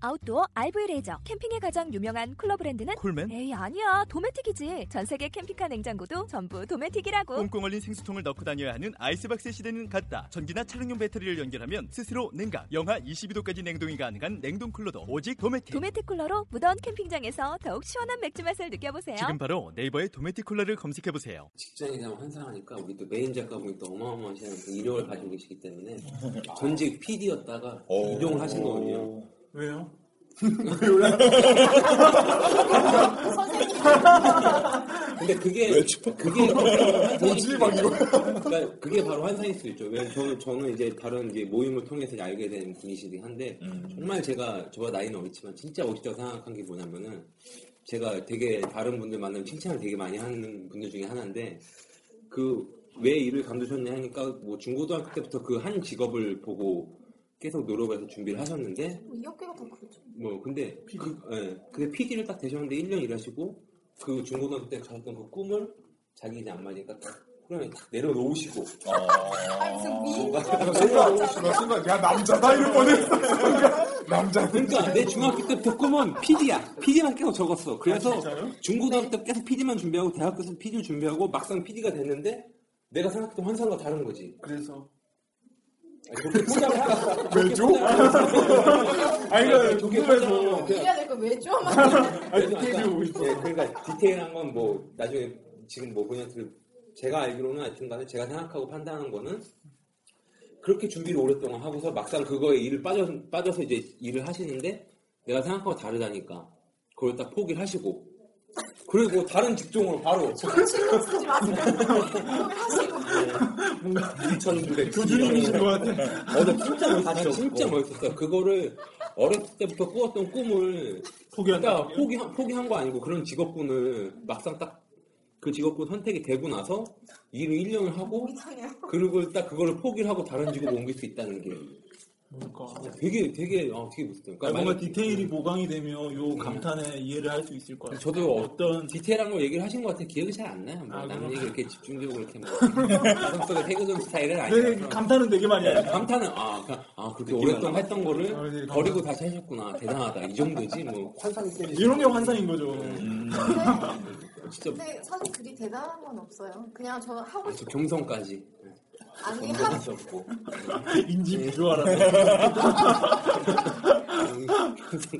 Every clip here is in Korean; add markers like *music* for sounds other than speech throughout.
아웃도어 RV 레저. 캠핑에 가장 유명한 쿨러 브랜드는 콜맨? 에이 아니야 도메틱이지 전 세계 캠핑카 냉장고도 전부 도메틱이라고 꽁꽁 얼린 생수통을 넣고 다녀야 하는 아이스박스 시대는 갔다. 전기나 차량용 배터리를 연결하면 스스로 냉각, 영하 22도까지 냉동이 가능한 냉동 쿨러도 오직 도메틱. 도메틱 쿨러로 무더운 캠핑장에서 더욱 시원한 맥주 맛을 느껴보세요 지금 바로 네이버에 도메틱 쿨러를 검색해 보세요. 직장에 대한 환상하니까 우리 또 메인 작가분이 또 어마어마하신 그 이력을 가지고 계시기 때문에 전직 PD였다가 이동을 하신 거거든요. 왜요? 근데 그게 그게 뭐지 막 이거. 그러니까 그게 바로 환상일 수 있죠. 왜냐면 저는 저는 이제 다른 이제 모임을 통해서 알게 된 분이시긴 한데 정말 제가 저와 나이는 어리지만 진짜 멋있다고 생각한 게 뭐냐면은 제가 되게 다른 분들 만나면 칭찬을 되게 많이 하는 분들 중에 하나인데 그 왜 일을 관두셨냐 하니까 뭐 중고등학교 때부터 그 한 직업을 보고 계속 노력해서 준비를 하셨는데 이 어깨가 더 그렇죠. 뭐 근데 그 예. 근데 PD를 딱 되셨는데 1년 일하시고 그 중고등학교 때 가졌던 그 꿈을 자기 이제 안 맞으니까 탁 그러면 딱 내려놓으시고 아니 무슨 미인 순간 순간 야 남자다 이럴 뻔했어. 순간 남자. 그러니까 내 중학교 때부터 꿈은 PD야. PD만 계속 적었어. 그래서 아, 진짜요? 중고등학교 때 계속 PD만 준비하고 대학교에서 PD를 준비하고 막상 PD가 됐는데 내가 생각했던 환상과 다른 거지. 그래서 왜죠? 아니 이거 궁금해서. 이래야 될거왜 좀? 아니 디테일이 오고 있어. 네, 그러니까 디테일한 건 뭐 나중에 지금 뭐 본인한테 제가 알기로는 하여튼간에 제가 생각하고 판단하는 거는 그렇게 준비를 오랫동안 하고서 막상 그거에 일을 빠져, 빠져서 이제 일을 하시는데 내가 생각하고 다르다니까 그걸 딱 포기를 하시고 그리고 다른 직종으로 바로 신경 쓰지 마세요. 하시고. 뭔가 2,900 교주님이신 것 같아. 어, 나 진짜 멋있었어. 진짜 멋있었어. 그거를 어렸을 때부터 꾸었던 꿈을 포기한다. 그러니까 포기한, 포기한 거 아니고 그런 직업군을 막상 딱 그 직업군 선택이 되고 나서 일을 1년을 하고. 그리고 딱 그거를 포기를 하고 다른 직업 옮길 수 있다는 게 뭔가. 되게 되게 어, 되게 멋있어요. 그러니까 아니, 뭔가 만약- 디테일이 보강이 되면 요 감탄에 이해를 할 수 있을 것 같아요. 저도 어떤 디테일한 걸 얘기를 하신 것 같아 기억이 잘 안 나요. 뭐 아, 남. 얘기 이렇게 집중적으로 이렇게 뭐 *laughs* 가슴속에 태그전 스타일은 네, 아니라서 감탄은 되게 많이 해요. 감탄은 아, 그- 아 그렇게 오랫동안 했던 거를 아, 네, 버리고 다시 하셨구나 대단하다 이 정도지 뭐 환상이 이런 게 환상인 거죠. 음. 진짜 근데 사실 그리 대단한 건 없어요. 그냥 저 하고 저싶 경성까지 아니 하 없고 *laughs* 인지 비주얼하고.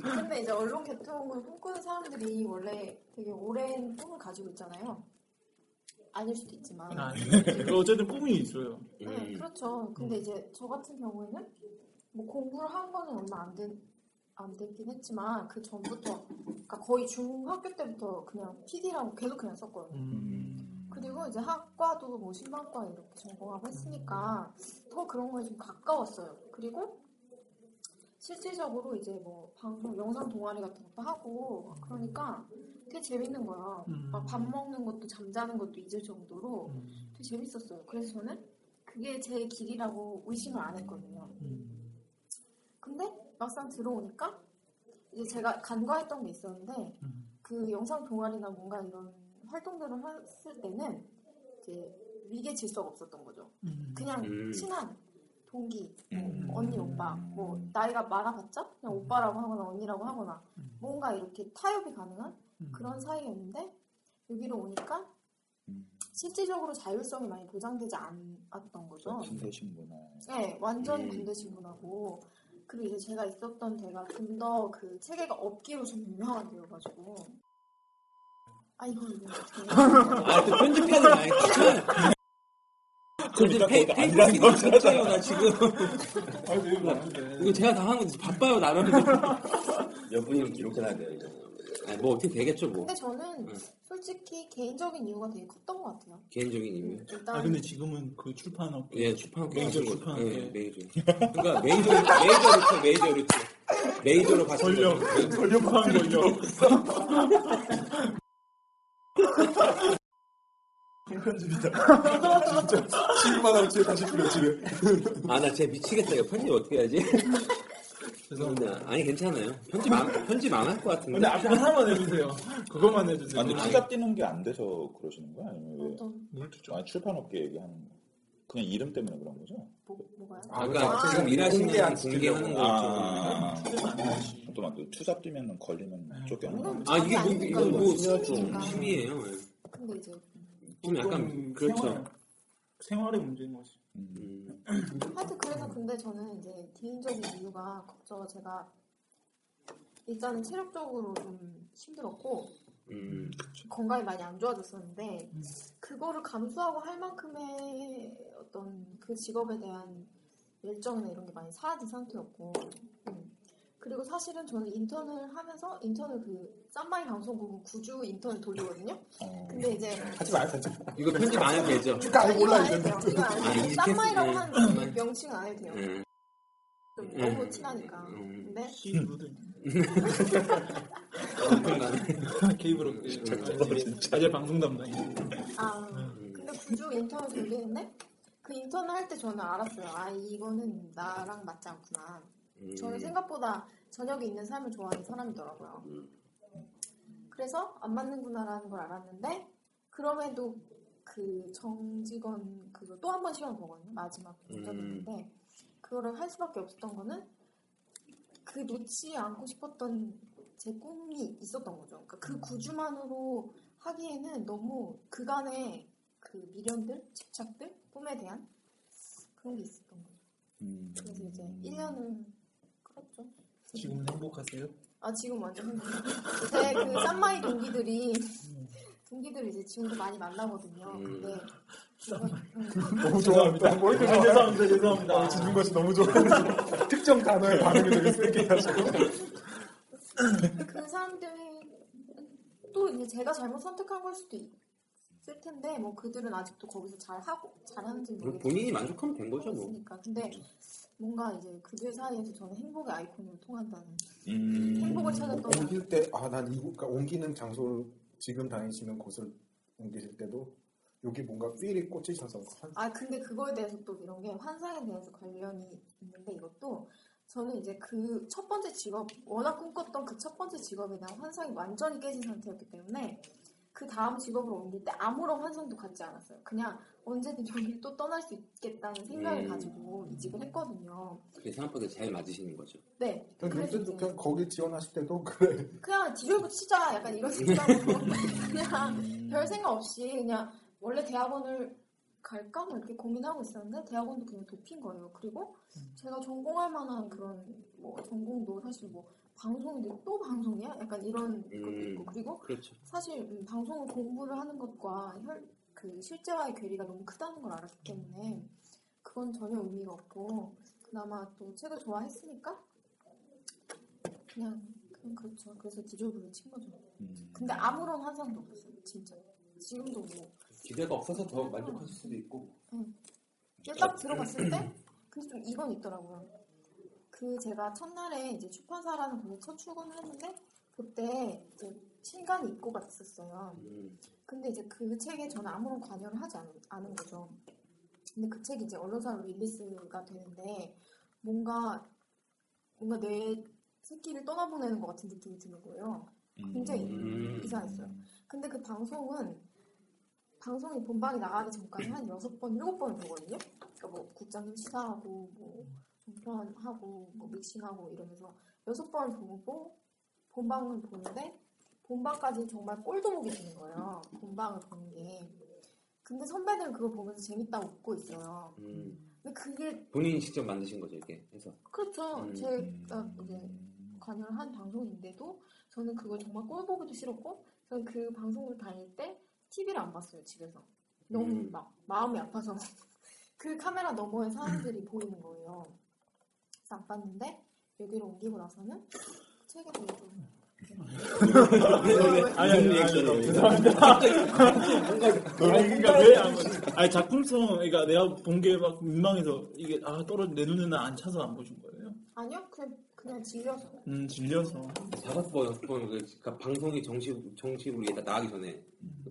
근데 이제 언론 개통을 꿈꾸는 사람들이 원래 되게 오랜 꿈을 가지고 있잖아요. 아닐 수도 있지만. 아, 네. 어쨌든 꿈이 있어요. 네, 음. 그렇죠. 근데 이제 저 같은 경우에는 뭐 공부를 한 거는 얼마 안 된, 안 됐긴 했지만 그 전부터, 그러니까 거의 중학교 때부터 그냥 PD라고 계속 그냥 썼거든요. 음. 그리고 이제 학과도 뭐 신방과 이렇게 전공하고 했으니까 더 그런 거에 좀 가까웠어요. 그리고 실질적으로 이제 뭐 방송, 영상 동아리 같은 것도 하고 그러니까 되게 재밌는 거야. 음. 막밥 먹는 것도 잠자는 것도 잊을 정도로 음. 되게 재밌었어요. 그래서 저는 그게 제 길이라고 의심을 안 했거든요. 음. 근데 막상 들어오니까 이제 제가 간과했던 게 있었는데 음. 그 영상 동아리나 뭔가 이런 활동들을 했을 때는 이제 위계 질서가 없었던 거죠. 음. 그냥 음. 친한 동기, 뭐 음. 언니, 오빠, 뭐 나이가 많아봤자 그냥 오빠라고 하거나 언니라고 하거나 음. 뭔가 이렇게 타협이 가능한 음. 그런 사이였는데 여기로 오니까 실질적으로 자율성이 많이 보장되지 않았던 거죠. 군대 신문화. 네, 완전 음. 군대 신분하고 그리고 이제 제가 있었던 데가 좀 더 그 체계가 없기로 좀 유명한 데여가지고 아 이거 이거 아 또 편집하는 거 아니야 저 지금 페- 페이스북이 진짜요 나 지금 아, 네, 이거 안 돼. 이거 제가 다한 건데 바빠요 나름 몇 분이면 기록해놔야 돼요, 이거. 아니, 뭐 어떻게 되겠죠 뭐 근데 저는 응. 솔직히 개인적인 이유가 되게 컸던 것 같아요. 개인적인 이유 일단 아, 근데 지금은 그 출판업. 예, 출판업계 메이저 거죠. 출판업계. 예, 메이저. 그러니까 메이저, 메이저 루트, 메이저 루트. 메이저로 가신 권력, 거죠. 권력화한 권력. 편집이다. 진짜 지금만 하면 집에 다시 그려 집에. 아, 나 진짜 미치겠다. 이거 편집 어떻게 해야지? *laughs* 죄송합니다. 아니, 괜찮아요. 편집 안, 편집 안 할 것 같은데. 근데 앞에 하나만 해주세요. 그것만 해주세요. 아니 투자 뛰는 게 안 돼서 그러시는 거야? 아니면 왜? 어떤 아니 출판업계 얘기하는 거. 그냥 이름 때문에 그런 거죠? 뭐, 뭐가요? 아, 그러니까 아, 지금 공개 일하시는 안 공개하는 거. 아, 좀. 아, 아. 또 막, 투자 뛰면 걸리면 쫓겨나는 거. 아, 이게 뭐, 이건 뭐, 취미니까. 취미예요. 근데 이제 좀 약간, 좀 그렇죠. 생활, 생활의 문제인 거지. 음, 하여튼 그래서 근데 저는 이제 개인적인 이유가 걱정 제가 일단은 체력적으로 좀 힘들었고 음, 건강이 많이 안 좋아졌었는데 그거를 감수하고 할 만큼의 어떤 그 직업에 대한 열정이나 이런 게 많이 사라진 상태였고 음. 그리고 사실은 저는 인턴을 하면서 인턴을 그 쌈마이 방송국 구주 인턴을 돌리거든요. 어. 근데 이제 하지 마요, 진짜. 이거 편집 안 해도 되죠? 그러니까 아예 이거 몰라 안 이제. 해도 돼요. 이거 안 아, 해도 돼요. 이 쌈마이라고 하는 네. 명칭은 안 해도 돼요. 음, 좀 음. 너무 티나니까. 음. 근데 어떤가는. 케이블로 아재 방송 담당이. 아, 근데 구주 인턴을 돌리는데 그 인턴을 할 때 저는 알았어요. 아, 이거는 나랑 맞지 않구나. 음. 저는 생각보다 저녁에 있는 삶을 좋아하는 사람이더라고요. 그래서 안 맞는구나라는 걸 알았는데 그럼에도 그 정직원 그거 또 한 번 시험 보거든요. 마지막 도전인데 그거를 할 수밖에 없었던 거는 그 놓지 않고 싶었던 제 꿈이 있었던 거죠. 그러니까 그 구주만으로 하기에는 너무 그간의 그 미련들, 집착들, 꿈에 대한 그런 게 있었던 거죠. 음. 그래서 이제 1년을 끌었죠. 지금은 행복하세요? 아 지금 완전 행복해요. 제그 쌈마이 동기들이 동기들 이제 지금도 많이 만나거든요. 음. 근데 음, 너무 좋아합니다. 뭘 이렇게 아, 좋아해. 죄송합니다, 죄송합니다. 아, 짓는 것이 너무 좋아해서 *laughs* 특정 단어에 반응이 되게 세게 하시고. 그 사람들이 또 이제 제가 잘못 선택한 걸 수도 있 을 텐데 뭐 그들은 아직도 거기서 잘 하고 잘 하는지 모르겠지만 본인이 만족하면 된 거죠, 뭐. 있으니까. 근데 뭔가 이제 그들 사이에서 저는 행복의 아이콘으로 통한다는 음. 행복을 찾았던 옮길 때, 아, 난 이곳, 그러니까 옮기는 장소를 지금 다니시는 곳을 옮기실 때도 여기 뭔가 필이 꽂히셔서 한- 아 근데 그거에 대해서 또 이런 게 환상에 대해서 관련이 있는데 이것도 저는 이제 그 첫 번째 직업 워낙 꿈꿨던 그 첫 번째 직업에 대한 환상이 완전히 깨진 상태였기 때문에 그 다음 직업으로 옮길 때 아무런 환상도 갖지 않았어요. 그냥 언제든 여기를 또 떠날 수 있겠다는 생각을 음. 가지고 이직을 했거든요. 그게 생각보다 잘 맞으시는 거죠. 네. 그래서 그냥 거기 지원하실 때도 그래. *laughs* 그냥 디졸브 치자 약간 이런 생각으로 *laughs* 그냥 별 생각 없이 그냥 원래 대학원을 갈까 뭐 이렇게 고민하고 있었는데 대학원도 그냥 돕힌 거예요. 그리고 제가 전공할 만한 그런 뭐 전공도 사실 뭐 방송인데 또 방송이야? 약간 이런 것도 음. 있고 그리고 그렇죠. 사실 음, 방송을 공부를 하는 것과 혈, 그 실제와의 괴리가 너무 크다는 걸 알았기 때문에 그건 전혀 의미가 없고 그나마 또 책을 좋아했으니까 그냥 그냥 그렇죠. 그래서 디졸브를 친 거죠. 음. 근데 아무런 환상도 없었어요. 진짜. 지금도 뭐 기대가 없어서 더 만족하실 수도 있고. 이게 딱 들어갔을 때 근데 좀 이건 있더라고요. 그 제가 첫날에 이제 출판사라는 곳에 첫 출근을 했는데 그때 이제 신간 입고가 있었어요. 음, 근데 이제 그 책에 저는 아무런 관여를 하지 않은, 않은 거죠. 근데 그 책이 이제 언론사로 릴리스가 되는데 뭔가 뭔가 내 새끼를 떠나보내는 것 같은 느낌이 드는 거예요. 굉장히 음. 이상했어요. 근데 그 방송은 방송이 본방이 나가기 전까지 한 여섯 번, 일곱 번을 보거든요. 그러니까 뭐 국장님 시사하고 뭐 종편하고 뭐 믹싱하고 이러면서 여섯 번을 보고 본방을 보는데 본방까지 정말 꼴도 보기 드는 거예요. 본방을 보는 게. 근데 선배들은 그거 보면서 재밌다고 웃고 있어요. 음. 근데 그게 본인이 직접 만드신 거죠, 이게. 해서. 그렇죠. 음. 제가 이제 관여를 한 방송인데도 저는 그걸 정말 꼴 보기도 싫었고 저는 그 방송을 다닐 때 TV를 안 봤어요 집에서 너무 음. 막 마음이 아파서 *laughs* 그 카메라 너머에 사람들이 보이는 거예요 그래서 안 봤는데 여기로 옮기고 나서는 책에 대해 좀 아니, 아니, 아니, 죄송합니다. 그러니까 왜, 안, 아니, 작품성, 그러니까 내가 본 게 막 민망해서 이게, 아, 떨어져, 내 눈에는 안 차서 안 보신 거예요? 아니요 그냥 그냥 질려서 음, 질려서. 다섯 번, 여섯 번, 그, 그러니까 방송이 정식, 정식으로 얘다 나가기 전에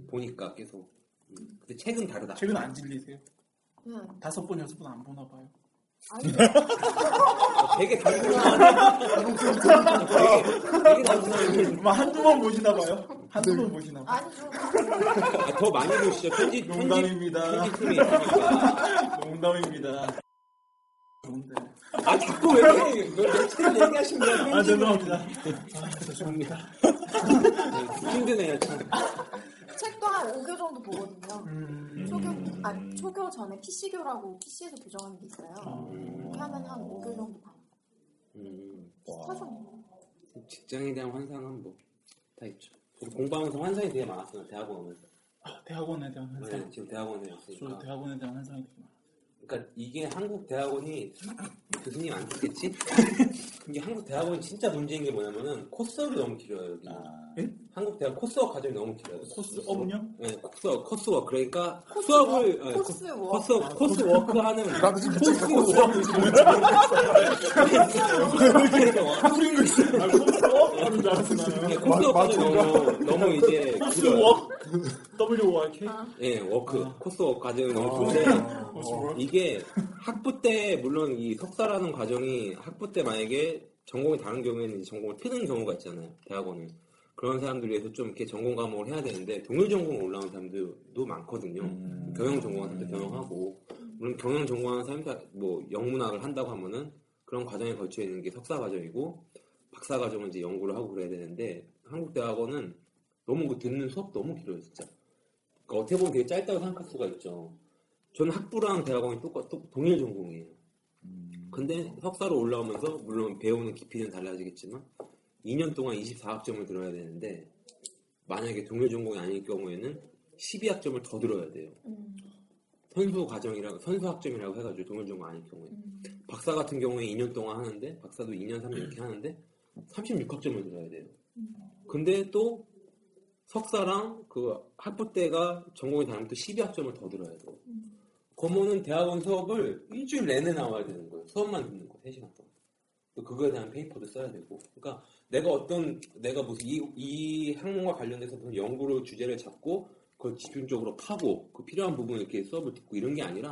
보니까 계속. 음. 근데 책은 다르다. 최근 안 질리세요? 네. 다섯 번 여섯 번 안 보나 봐요. 아니, 어, *laughs* 되게 단순한 되게, 되게 단순한 막 한두 번 보시나 봐요. 한두 번 보시나 봐요. 아니죠. 아, 더 많이 보시죠. 편집 농담입니다. 편집팀이 있으니까. 농담입니다. 좋은데. 아 자꾸 왜 이렇게 왜 책을 얘기하시면? 아 죄송합니다. 아, 죄송합니다. 네, 힘드네요 참. 책도 한 5교 정도 보거든요. 음. 초교, 아니, 초교 전에 PC교라고 PC에서 교정하는 게 있어요. 그렇게 하면 한 5교 정도 봐요. 음, 비슷하죠. 직장에 대한 환상은 뭐 다 있죠. 공부하면서 환상이 되게 많았어요. 대학원 오면서. 아, 대학원에 대한 환상. 네, 지금 대학원에 저 왔으니까. 대학원에 대한 환상이 되게 많아요. 그러니까 이게 한국 대학원이 교수님 안 듣겠지? *laughs* 이게 한국 대학원이 진짜 문제인 게 뭐냐면은 코스업이 너무 길어요 여기. 아, 한국 대학 coursework 과정이 너무 길어요. 코스업은요? 네, coursework, coursework 그러니까 coursework? 수업을 네, coursework. coursework, coursework 하는 나도 지금 coursework. 아, coursework? 하는. 이게 coursework 과정이 너무 너무 이제 길어요. coursework? W-O-R-K? 예, work 아. coursework 과정이 너무 아. 긴데 어. 이게 학부 때 물론 이 석사라는 과정이 학부 때 만약에 전공이 다른 경우에는 이제 전공을 트는 경우가 있잖아요 대학원은 그런 사람들 위해서 좀 이렇게 전공 과목을 해야 되는데 동일 전공 올라온 사람들도 많거든요. 음. 경영 전공하는 사람도 경영하고. 물론 경영 전공하는 사람들 뭐 영문학을 한다고 하면은 그런 과정에 걸쳐 있는 게 석사 과정이고 박사 과정은 이제 연구를 하고 그래야 되는데 한국 대학원은 너무 그 듣는 수업 너무 길어요 진짜. 그러니까 어떻게 보면 되게 짧다고 생각할 수가 있죠. 저는 학부랑 대학원이 똑같 똑 동일 전공이에요. 음. 근데 석사로 올라오면서 물론 배우는 깊이는 달라지겠지만 2년 동안 24학점을 들어야 되는데 만약에 동일 전공이 아닐 경우에는 12학점을 더 들어야 돼요 음, 선수 과정이라고 선수 학점이라고 해가지고 동일 전공 아닐 경우에 음. 박사 같은 경우에 2년 동안 하는데 박사도 2년 3년 이렇게 하는데 36학점을 들어야 돼요. 근데 또 석사랑 그 학부 때가 전공이 다르면 또 12학점을 더 들어야 돼요. 그러면은 대학원 수업을 일주일 내내 나와야 되는 거예요. 수업만 듣는 거 3시간 동안. 또 그거에 대한 페이퍼도 써야 되고. 그러니까 내가 어떤 내가 무슨 이, 이 학문과 관련돼서 무슨 연구를 주제를 잡고 그걸 집중적으로 파고 그 필요한 부분 이렇게 수업을 듣고 이런 게 아니라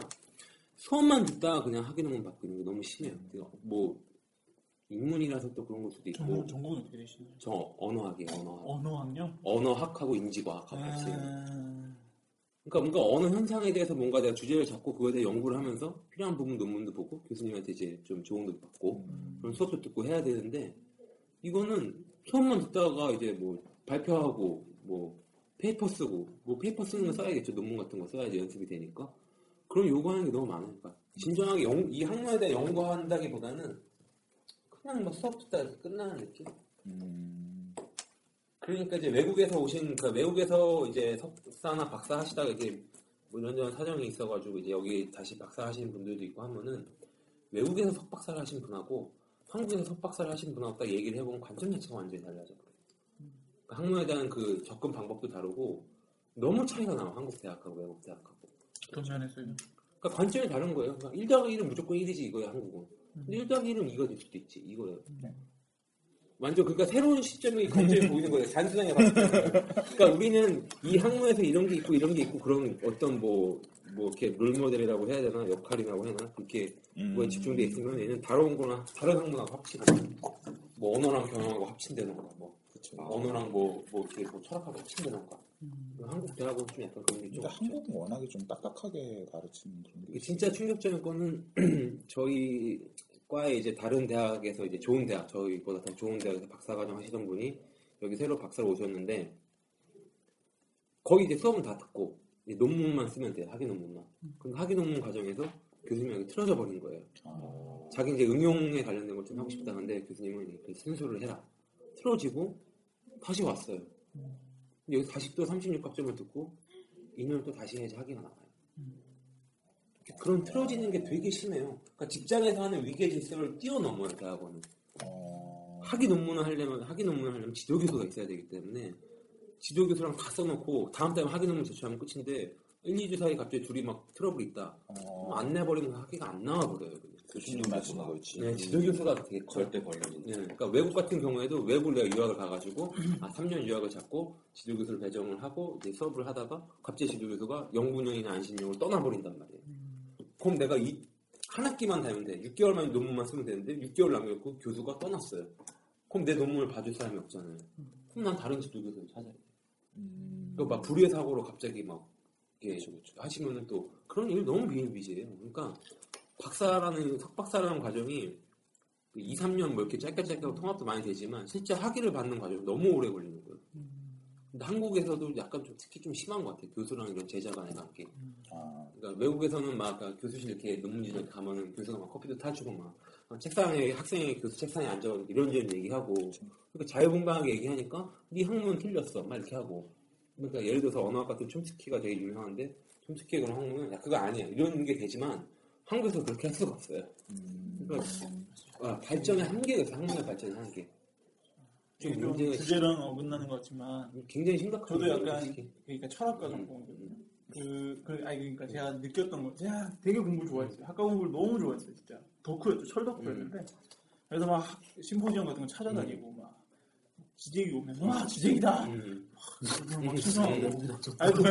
수업만 듣다가 그냥 학위논문 받고 이런 게 너무 심해요. 뭐 인문이라서 또 그런 걸 수도 있고 전공, 전공은 어떻게 되시나요? 저 언어학이에요. 언어학. 언어학요? 언어학하고 인지과학하고 같이. 아, 그러니까 뭔가 언어 현상에 대해서 뭔가 내가 주제를 잡고 그거에 대해 연구를 하면서 필요한 부분 논문도 보고 교수님한테 이제 좀 조언도 받고 그런 수업도 듣고 해야 되는데 이거는 수업만 듣다가 이제 뭐 발표하고 뭐 페이퍼 쓰고 뭐 페이퍼 쓰는 거 써야겠죠. 논문 같은 거 써야지 연습이 되니까. 그런 요구하는 게 너무 많으니까 진정하게 연- 이 학문에 대해 연구한다기보다는 그냥 뭐 수업 듣다 끝나는 느낌? 음. 그러니까 이제 외국에서 오신 그 외국에서 이제 석사나 박사 하시다가 이게 뭐 이런저런 사정이 있어가지고 이제 여기 다시 박사 하시는 분들도 있고 하면은 외국에서 석박사를 하신 분하고 한국에서 석박사를 하신 분하고 딱 얘기를 해보면 관점 자체가 완전히 달라져 버려요. 그러니까 학문에 대한 그 접근 방법도 다르고 너무 차이가 나요 한국 대학하고 외국 대학하고. 어떤 면에서요? 그러니까 관점이 다른 거예요. 그러니까 1 더하기 1은 무조건 1이지 이거야 한국은. 근데 1 더하기 1은 이가 될 수도 있지 이거예요. 완전 그러니까 새로운 시점이 관점이 보이는 거예요. 단순하게 봤을 때. 그러니까 우리는 이 학문에서 이런 게 있고 이런 게 있고 그런 어떤 뭐, 뭐 이렇게 롤 모델이라고 해야 되나 역할이라고 해야 되나 그렇게 음. 뭐에 집중돼 있으면 얘는 다른 거나 다른 학문하고 합치고 뭐 언어랑 경영하고 합친다던가 뭐. 언어랑 뭐, 뭐 이렇게 뭐 철학하고 합친다던가 한국 대학은 좀 약간 그런 게좀 근데 한국은 워낙에 좀 딱딱하게 가르치는 그런 게 진짜 충격적인 거는 *clears throat* 저희 과에 이제 다른 대학에서 이제 좋은 대학 저희보다 더 좋은 대학에서 박사과정 하시던 분이 여기 새로 박사로 오셨는데 거의 이제 수업은 다 듣고 논문만 쓰면 돼요 학위 논문만. 근데 학위 논문 과정에서 교수님이 틀어져 버린 거예요. 아, 자기 이제 응용에 관련된 걸 좀 하고 싶다는데 교수님은 그 순서를 해라. 틀어지고 다시 왔어요. 근데 여기 다시 또 36학점을 듣고 2년 또 다시 해야지 학위가 나와요. 그런 틀어지는 게 되게 심해요. 그러니까 직장에서 하는 위계 질서를 뛰어넘어요, 대학원은. 어, 학위 논문을 하려면, 학위 논문을 하려면 지도교수가 있어야 되기 때문에 지도교수랑 다 써놓고 다음 달에 논문 제출하면 끝인데 1, 2주 사이 갑자기 둘이 막 트러블이 있다. 어, 그럼 안 내버리면 학위가 안 나와버려요. 그냥. 교수님 말씀한 거 있지. 네, 지도 교수가 되게. 절대 걸리는. 네, 그러니까 외국 같은 경우에도 외국을 내가 유학을 가가지고 아 3년 유학을 잡고 지도 교수를 배정을 하고 이제 수업을 하다가 갑자기 지도 교수가 영분형이나 안신형을 떠나버린단 말이에요. 그럼 내가 이 한 학기만 다니면 돼. 6개월 만에 논문만 쓰면 되는데 6개월 남겼고 교수가 떠났어요. 그럼 내 논문을 봐줄 사람이 없잖아요. 그럼 난 다른 지도 교수를 찾아야 돼. 음. 그막 불의의 사고로 갑자기 막 이게 하시면은 또 그런 일 너무 비일비재해요. 그러니까 박사라는 석박사라는 과정이 2, 3년 뭐 이렇게 짧게 짧게 하고 통합도 많이 되지만 실제 학위를 받는 과정이 너무 오래 걸리는 거예요. 근데 한국에서도 약간 좀 특히 좀 심한 것 같아요. 교수랑 이런 제자 간의 관계. 아, 그러니까 외국에서는 막 아까 교수실 이렇게 논문지를 가면은 교수가 막 커피도 타주고 막 어, 책상에 학생이 교수 책상에 앉아 이런저런 얘기하고 그러니까 자유분방하게 얘기하니까 네 학문 틀렸어 막 이렇게 하고 그러니까 예를 들어서 언어학 같은 촘스키가 되게 유명한데 촘스키의 그런 학문은 야 그거 아니야 이런 게 되지만 한국에서 그렇게 할 수가 없어요. 음. 그러니까 아, 발전의 한계가 있어 학문의 발전의 한계. 좀좀 문제가 주제랑 어긋나는 것 같지만 굉장히 심각한 저도 약간 솔직히. 그러니까 철학과 음. 전공이거든요. 그, 그, 아니, 그러니까 제가 느꼈던 거, 제가 되게 공부 좋아했어요. 학과 공부를 너무 좋아했어요, 진짜. 덕후였죠, 철덕후였는데. 음. 그래서 막 학- 심포지엄 같은 거 찾아다니고, 막, 지재기 오면, 와, 지재기다! 음. 막 추성하고. 음. 아니, 그,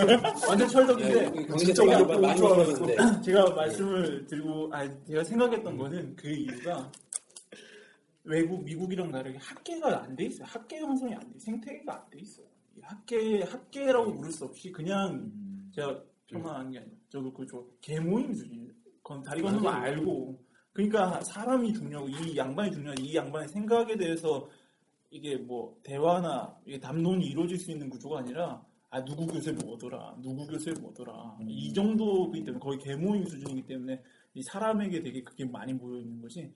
완전 철덕인데, 야, 경제 진짜 많이 많이 먹었는데. 제가 말씀을 드리고, 아 제가 생각했던 거는 그 이유가, 외국, 미국이랑 다르게 학계가 안 돼 있어요. 학계 형성이 안 돼, 생태계가 안 돼 있어요. 이 학계, 학계라고 부를 수 없이 그냥 음. 제가 폄하하는 게 아니라 저도 그저 개모임 수준이에요. 건 다리 건너면. 알고 그러니까 사람이 중요하고 이 양반이 중요하고 이 양반의 생각에 대해서 이게 뭐 대화나 이게 담론이 이루어질 수 있는 구조가 아니라 아 누구 교수의 뭐더라 누구 교수의 뭐더라 음. 이 정도이기 때문에 거의 개모임 수준이기 때문에 이 사람에게 되게 그게 많이 모여 있는 거지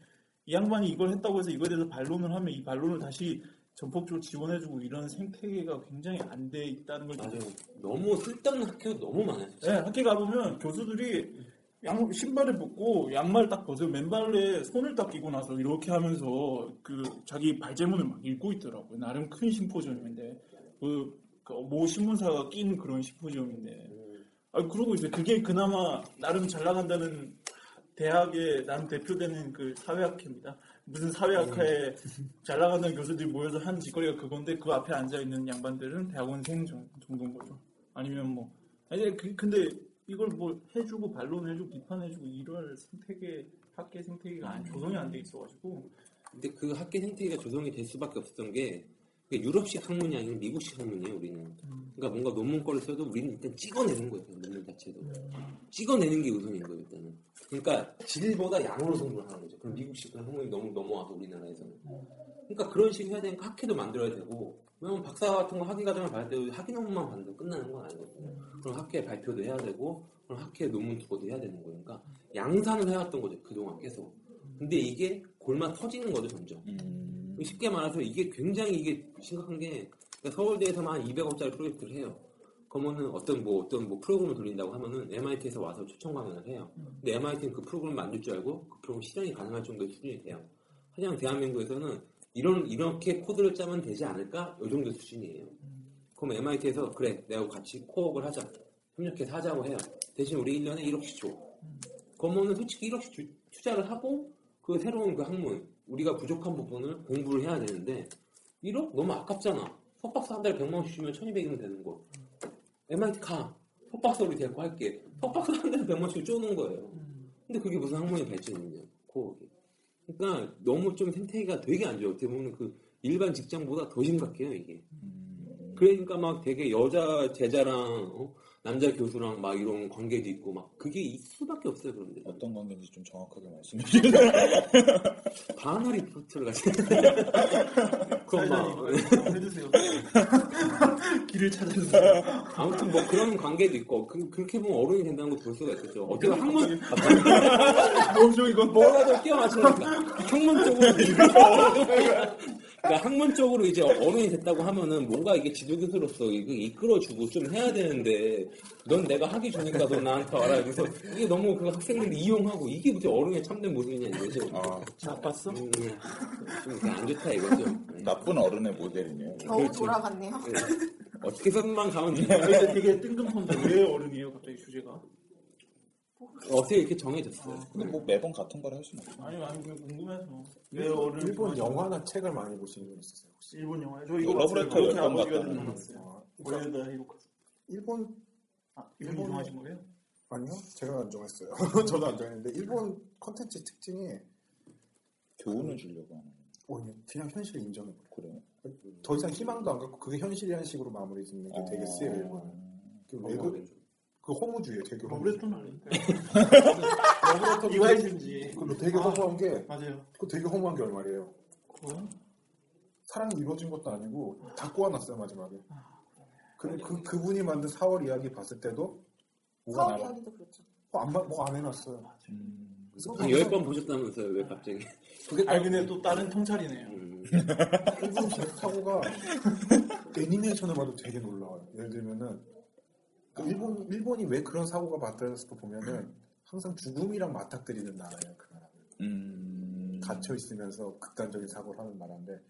이 양반이 이걸 했다고 해서 이거에 대해서 반론을 하면 이 반론을 다시 전폭적으로 지원해주고 이런 생태계가 굉장히 안 돼 있다는 걸 맞아요. 너무 쓸데없는 학교가 너무 많아요. 네, 학교 가보면 교수들이 양, 신발을 벗고 양말 딱 벗어 맨발에 손을 딱 끼고 나서 이렇게 하면서 그 자기 발제문을 막 읽고 있더라고요. 나름 큰 심포지엄인데 그, 그모 신문사가 낀 그런 심포지엄인데 아 그러고 있어요. 그게 그나마 나름 잘 나간다는 대학의 나름 대표되는 그 사회학회입니다. 무슨 사회학회에 잘 나간다는 교수들이 모여서 한 짓거리가 그건데 그 앞에 앉아 있는 양반들은 대학원생 정- 정도인 거죠. 아니면 뭐 아니 그, 근데 이걸 뭐 해주고 반론해주고 비판해주고 이럴 생태계 학계 생태계가 안 조성이 안 돼 있어가지고 근데 그 학계 생태계가 조성이 될 수밖에 없었던 게 유럽식 학문이 아니라 미국식 학문이에요, 우리는. 그러니까 뭔가 논문 거를 써도 우리는 일단 찍어내는 거예요, 그 논문 자체도. 찍어내는 게 우선인 거예요, 일단은. 그러니까 질보다 양으로 승부를 하는 거죠. 그럼 미국식 학문이 너무 넘어와서 우리나라에서는. 그러니까 그런 식으로 해야 되니까 학회도 만들어야 되고, 왜냐면 박사 같은 거 학위 과정을 받을 때도 학위 논문만 받는다고 끝나는 건 아니거든요. 그럼 학회 발표도 해야 되고, 그럼 학회 논문 투고도 해야 되는 거니까 양산을 해왔던 거죠, 그동안 계속. 근데 이게 골마 터지는 거죠, 점점. 음. 쉽게 말해서 이게 굉장히 이게 심각한 게 그러니까 서울대에서만 한 200억짜리 프로젝트를 해요. 그러면은 어떤 뭐 어떤 뭐 프로그램을 돌린다고 하면은 MIT에서 와서 초청 강연을 해요. 근데 MIT는 그 프로그램 만들 줄 알고 그 프로그램 실현이 가능할 정도의 수준이 돼요. 하지만 대한민국에서는 이런 이렇게 코드를 짜면 되지 않을까? 이 정도 수준이에요. 그럼 MIT에서 그래 내가 같이 코업을 하자. 협력해서 하자고 해요. 대신 우리 1년에 1억씩 줘. 그러면은 솔직히 1억씩 주- 투자를 하고 그 새로운 그 학문 우리가 부족한 부분을 공부를 해야 되는데 1억 너무 아깝잖아. 석박사 한 달에 100만 원씩 주면 1200이면 되는 거. MIT 가. 석박사 우리 데리고 할게. 석박사 한 달에 100만 원씩 쪼는 거예요. 근데 그게 무슨 학문의 발전이냐. 코어기. 그러니까 너무 좀 생태계가 되게 안 좋아요. 어떻게 보면 그 일반 직장보다 더 심각해요, 이게. 그러니까 막 되게 여자 제자랑 어? 남자 교수랑 막 이런 관계도 있고 막 그게 있을 수밖에 없어요, 그런데. 어떤 관계인지 좀 정확하게 말씀해 주세요. 바나리 프로트를 같이. 그럼 막. 해주세요. *laughs* 길을 찾아주세요. 아무튼 뭐 그런 관계도 있고 그, 그렇게 보면 어른이 된다는 걸 볼 수가 있겠죠. 어떻게 학문 *laughs* 뭐죠 이건? 뭐라도 끼워 맞추니까 학문 쪽으로 *laughs* 그러니까 학문 쪽으로 이제 어른이 됐다고 하면은 뭔가 이게 지도교수로서 이끌어주고 좀 해야 되는데 넌 내가 하기 너 나한테 와라 그래서 이게 너무 그 학생들 이용하고 이게 무슨 어른의 참된 모습이냐 이거죠. 아, 나빴어? 음, 좀 이렇게 안 좋다 이거죠. 나쁜 어른의 모델이네요. 겨우 그렇죠. 돌아갔네요. 네. 어떻게 선만 가면 돼. 근데 되게 뜬금없는데 왜 어른이에요 갑자기 주제가? 어떻게 이렇게 정해졌어요? 근데 뭐 매번 같은 걸 할 수는 없어. 아니 아니 그냥 궁금해서 왜 어른 일본 영화나 책을 많이 보시는 분 있으세요? 혹시? 일본 영화요? 저 이거 러브레터 몇번 아버지가 봤다는 되는 거. 봤어요. 아, 오레다 히로카스. 일본 아 일본 좋아하신 거예요? 아니요, 제가 안 정했어요. *laughs* 저도 안 정했는데 일본 컨텐츠 특징이 교훈을 주려고 하는. 어, 그냥 현실을 인정해버려. 그래요? 더 이상 희망도 안 갖고 그게 현실이라는 식으로 마무리 짓는 게 되게 세요 어. 일본은. 그 외국 그 허무주의 되게 허무주의. 러브레터는 아닌데. 러브레터 이와이든지. 그리고 되게 아. 허무한 게 맞아요. 그 되게 허무한 결말이에요. 그거? 사랑이 이루어진 것도 아니고 다 꼬아놨어요 마지막에. 아, 그리고 그 그분이 만든 4월 이야기 봤을 때도 뭐가 사업 나와? 이야기도 그렇죠. 뭐안 해놨어요. 음. 한 10번 보셨다면서요, 왜 갑자기? 그게 아니 근데 또 다른 통찰이네요. 음. 일본 사고가 애니메이션을 봐도 되게 놀라워요. 예를 들면은 그 일본 일본이 왜 그런 사고가 발생했을까 보면은 항상 죽음이랑 맞닥뜨리는 나라예요. 그 나라. 음. 갇혀 있으면서 극단적인 사고를 하는 나라인데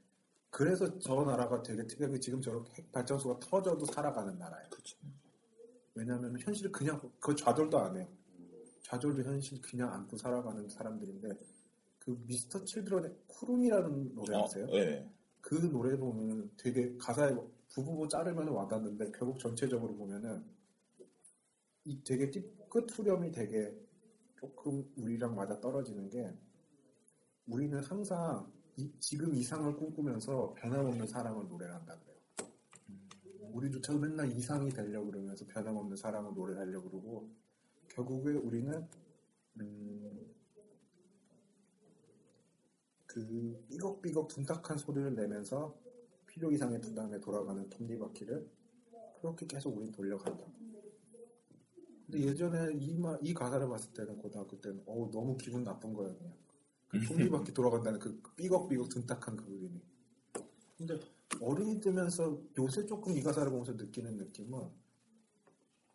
그래서 저 나라가 되게 특이하게 지금 저렇게 핵 발전소가 터져도 살아가는 나라예요. 왜냐하면 현실을 그냥 그 좌절도 안 해요. 좌절도 현실 그냥 안고 살아가는 사람들인데 그 미스터 칠드런의 쿠룸이라는 노래 어, 아세요? 예. 그 노래 보면 되게 가사에 부부부 자르면 와닿는데 결국 전체적으로 보면은 이 되게 띠- 끝 후렴이 되게 조금 우리랑 맞아 떨어지는 게 우리는 항상 이- 지금 이상을 꿈꾸면서 변함없는 사랑을 노래한다 그래요. 우리조차도 맨날 이상이 되려고 그러면서 변함없는 사랑을 노래하려고 그러고 결국에 우리는 음, 그 삐걱삐걱 둔탁한 소리를 내면서 필요 이상의 부담에 돌아가는 톱니바퀴를 그렇게 계속 우린 돌려간다. 근데 예전에 이, 마- 이 가사를 봤을 때는 고등학교 때는 어우 너무 기분 나쁜 거예요 그냥 그 톱니바퀴 돌아간다는 그 삐걱삐걱 둔탁한 그 그림이 근데 어른이 되면서 요새 조금 이 가사를 보면서 느끼는 느낌은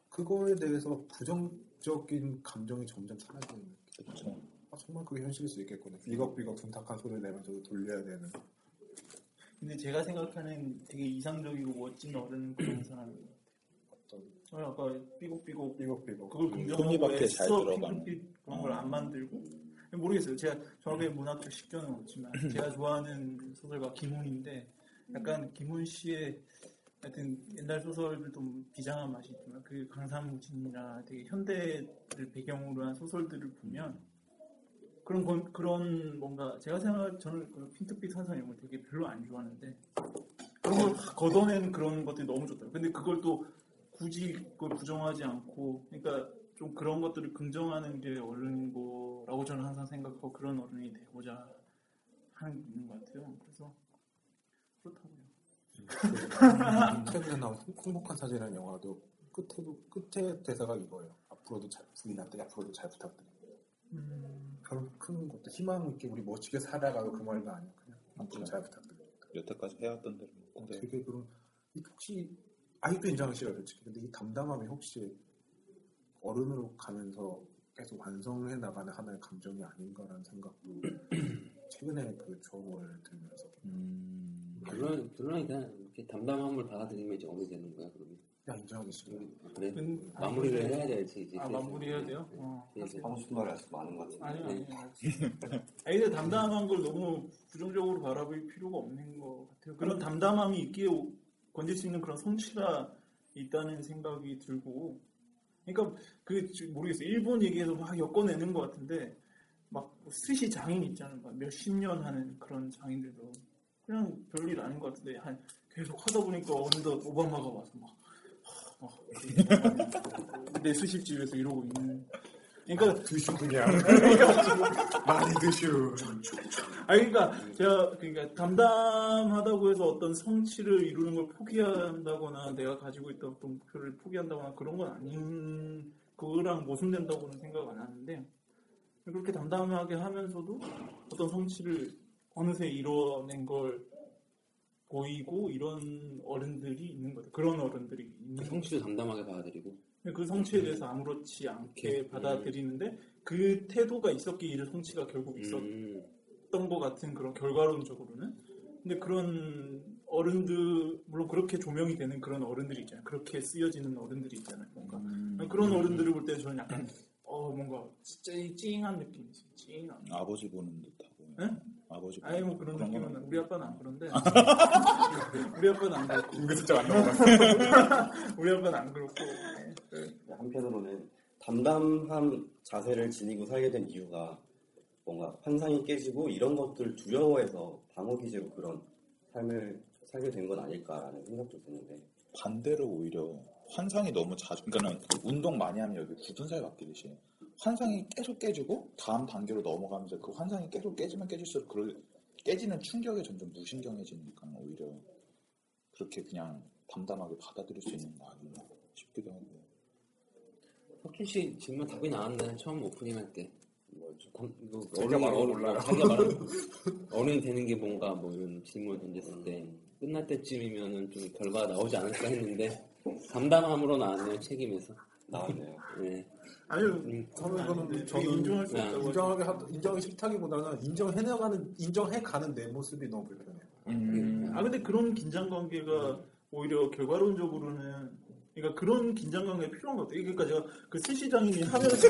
그거에 대해서 부정적인 감정이 점점 사라지는 느낌 그렇죠. 아, 정말 그게 현실일 수 있겠구나. 삐걱삐걱 둔탁한 소리를 내면서도 돌려야 되는. 근데 제가 생각하는 되게 이상적이고 멋진 어른은 그런 사람이에요. 어떤 저 아까 삐걱삐걱 삐걱삐걱. 그걸 그 긍정하고 톱니바퀴에 잘 애써 들어가는. 핑크빛 그런 걸 안 만들고 모르겠어요. 제가 정확하게 문학적 식견은 없지만 제가 좋아하는 소설가 김훈인데 약간 김훈 씨의 하여튼 옛날 소설들도 좀 비장한 맛이 있지만 그 강산무진이나 되게 현대를 배경으로 한 소설들을 보면 그런 건- 그런 뭔가 제가 생각 저는 그 핑크빛 환상 이런 걸 되게 별로 안 좋아하는데 그런 걸 걷어내는 그런 것들이 너무 좋더라고요. 근데 그걸 또 굳이 그걸 부정하지 않고 그러니까 좀 그런 것들을 긍정하는 게 어른인 거라고 저는 항상 생각하고 그런 어른이 되고자 하는 게 있는 것 같아요. 그래서 그렇다고요. 최근에 나온 행복한 사진이라는 영화도 끝에도 끝에 대사가 이거예요. 앞으로도 잘 부인한테 앞으로도 잘 부탁드립니다. 음, 별큰 것도 희망 있게 우리 멋지게 살아가고 그 말도 아니고 그냥 앞으로 잘 부탁드립니다. 여태까지 해왔던 대로. 어, 되게 그런 이 혹시 아직도 인정하기 싫어요 솔직히 근데 이 담담함이 혹시 어른으로 가면서 계속 완성해 나가는 하나의 감정이 아닌가라는 생각도 *clears throat* 최근에 그 조언을 들으면서 음. 그런, 그런 그냥 이렇게 담담함을 받아들이면 이제 어느 되는 거야, 그러면. 싫어요 아, 그래? 근- 마무리를 아니, 해야 될지, 이제. 아 그래서. 마무리해야 돼요? 네. 어, 하세요. 하고 싶은 말이 아직 많은 것 같은데. 아니 아니 아니. 아니 근데 담담한 걸 너무 부정적으로 바라볼 필요가 없는 것 같아요. 그런 담담함이 있기에 오- 건질 수 있는 그런 성취가 있다는 생각이 들고, 그러니까 그 지- 모르겠어요. 일본 얘기해서 막 엮어내는 것 같은데 막뭐 스시 장인 있잖아요. 막 몇십 년 하는 그런 장인들도 그냥 별일 아닌 것 같은데 한 계속 하다 보니까 어느덧 오바마가 와서 막. 막 *laughs* 내 스시집에서 이러고 있는. 그러니까 드슈 그냥 *laughs* 많이 드슈 아 그러니까 제가 그러니까 담담하다고 해서 어떤 성취를 이루는 걸 포기한다거나 내가 가지고 있던 어떤 목표를 포기한다거나 그런 건 아닌 그거랑 모순된다고는 생각 안 하는데 그렇게 담담하게 하면서도 어떤 성취를 어느새 이뤄낸 걸 보이고 이런 어른들이 있는 거죠. 그런 어른들이 있는 그 거죠. 성취도 담담하게 받아들이고. 그 성취에 대해서 아무렇지 않게 음. 받아들이는데 그 태도가 있었기에 이 성취가 결국 있었 음. 했던 것 같은 그런 결과론적으로는 근데 그런 어른들 물론 그렇게 조명이 되는 그런 어른들이 있잖아요 그렇게 쓰여지는 어른들이 있잖아요 뭔가 음. 그런 어른들을 볼 때 저는 약간 어 뭔가 진짜 이 찡한 느낌이지. 찡한. 아버지 보는 듯하고. 응? 아버지 아니 뭐 그런 느낌은 건 우리 아빠는 안 그런데 *laughs* 우리 아빠는 안 그렇고 은근슬쩍 안. *laughs* 우리 아빠는 안 그렇고 네. 그 한편으로는 담담한 자세를 지니고 살게 된 이유가 뭔가 환상이 깨지고 이런 것들 두려워해서 방어 기제로 그런 삶을 살게 된 건 아닐까라는 생각도 드는데 반대로 오히려 환상이 너무 자주, 그러니까는 운동 많이 하면 여기 굳은 살 바뀌듯이 환상이 계속 깨지고 다음 단계로 넘어가면서 그 환상이 계속 깨지면 깨질수록 그 깨지는 충격에 점점 무신경해지니까 오히려 그렇게 그냥 담담하게 받아들일 수 있는 거 아닌가 싶기도 하고. 석준 씨 질문 답이 나왔나요? 처음 오프닝 할 때. 뭐, 자기가 어른이, 말하고 어른, 몰라요. 자기가 말하는 *laughs* 어른이 되는 게 뭔가 뭐 이런 질문을 던졌을 때 끝날 때쯤이면은 좀 결과가 나오지 않을까 했는데 담담함으로 나왔네요 책임에서. 나왔네요. 네. 아유 음, 저는 그거는 되게 저는 인정할 수 네. 없다고 인정하게 하, 인정이 싫다기보다는 인정해나가는 인정해 가는 내 모습이 너무 불편해요. 음. 아 근데 그런 긴장 관계가 오히려 결과론적으로는 그러니까 그런 긴장 관계가 필요한 것 같아요. 그러니까 제가 그 스시장님이 하면서 *laughs*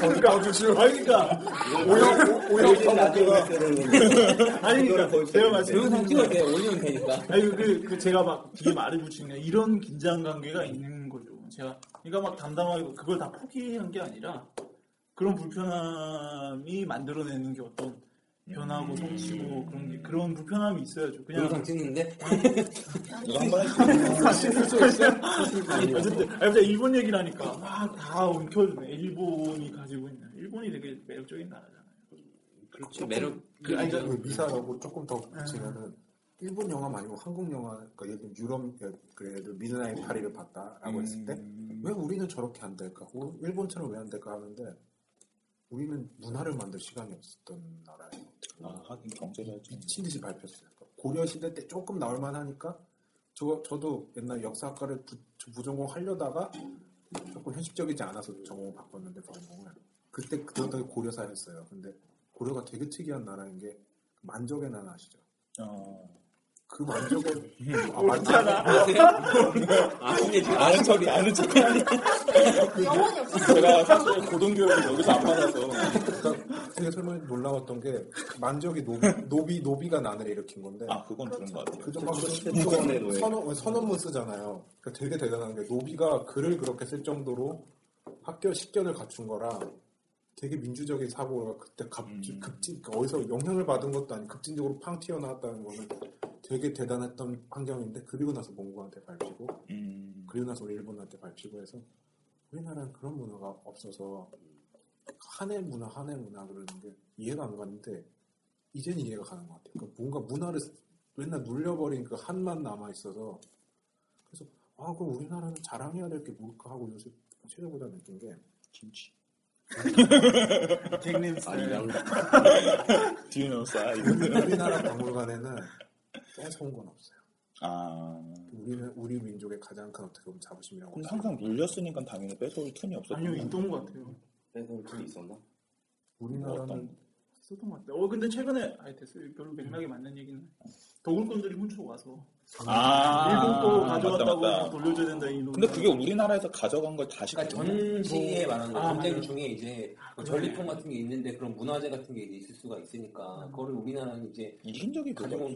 그러니까 그러니까 오형 오형 나중에 아니 그러니까 *laughs* 제가 말씀 돼요. 올리면 되니까. 아니 그, 그 제가 막 뒤에 말을 붙이는 게 이런 긴장 관계가 있는 거죠. 제가 그러니까 막 담담하게 그걸 다 포기한 게 아니라 그런 불편함이 만들어내는 게 어떤 변하고 성취고 그런 게 그런 불편함이 있어야죠. 그냥 영상 찍는데 이거 한번 해주세요. 어쨌든, 근데 일본 얘기를 하니까 막다 엉켜주네. 일본이 가지고 있는. 일본이 되게 매력적인 나라잖아요. 그렇죠. 매력. 그, 아니, 그 미사하고 조금 더 붙이면은 일본 영화 말고 한국 영화, 그러니까 예를 들면 유럽, 그래도 미드나잇 파리를 봤다라고 했을 때 왜 우리는 저렇게 안 될까? 어, 일본처럼 왜 안 될까 하는데 우리는 문화를 만들 시간이 없었던 나라예요. 아, 하긴 경제가 좀. 미친 듯이 밟혔어요. 그러니까 고려 시대 때 조금 나올 만하니까 저 저도 옛날 역사학과를 부, 부전공 하려다가 조금 현실적이지 않아서 전공을 바꿨는데 전공을 그때 그때도 고려사였어요. 근데 고려가 되게 특이한 나라인 게 만족의 나라 아시죠? 어. 그 만족의 아, 없잖아. 아 근데 지금 아는 척이 아는 척이 아니 영혼이 없어. 제가 사실 고등교육을 여기서 안 받아서 되게 설명이 놀라웠던 게 만족이 노비, 노비 노비가 난을 일으킨 건데 아 그건 들은 것 같아요. 그 정도 최초원의 노예. 선언, 선언문 쓰잖아요. 그러니까 되게 대단한 게 노비가 글을 그렇게 쓸 정도로 학교 식견을 갖춘 거라 되게 민주적인 사고가 그때 갑, 음. 급진 그러니까 어디서 영향을 받은 것도 아니고 급진적으로 팡 튀어나왔다는 거는 되게 대단했던 환경인데 그리고 나서 몽고한테 밟히고 음. 그리고 나서 일본한테 밟히고 해서 우리나라는 그런 문화가 없어서 한해 문화 한해 문화 그러는 게 이해가 안 갔는데 이제는 이해가 가는 것 같아요. 그러니까 뭔가 문화를 맨날 눌려버린 그 한만 남아 있어서 그래서 아 그럼 우리나라는 자랑해야 될 게 뭘까 하고 요새 최근보다 느낀 게 김치. 아니면 디노 사이. 우리나라 박물관에는 뺏어온 건 없어요. 아. 우리는 우리 민족의 가장 큰 어떻게 보면 자부심이라고 근데 항상 물렸으니까 당연히 뺏어올 틈이 없었던 아니요, 것 있던 것 같아요. 뺏어올 틈이 있었나? 우리나라는 있었던 것 같아요. 어, 근데 최근에, 아니, 됐어요. 별로 맥락에 맞는 얘기는. 도굴꾼들이 훔쳐 와서. 아. 일본 거 맞다, 가져왔다고 맞다. 돌려줘야 된다, 이 논. 근데 그게 우리나라에서 가져간 걸 다시 그러니까 전시에 말하는 아, 전쟁 맞아요. 중에 이제 뭐 그러네. 전리품 같은 게 있는데 그런 문화재 같은 게 있을 수가 있으니까 그거를 우리나라는 이제 이긴 적이 가지고.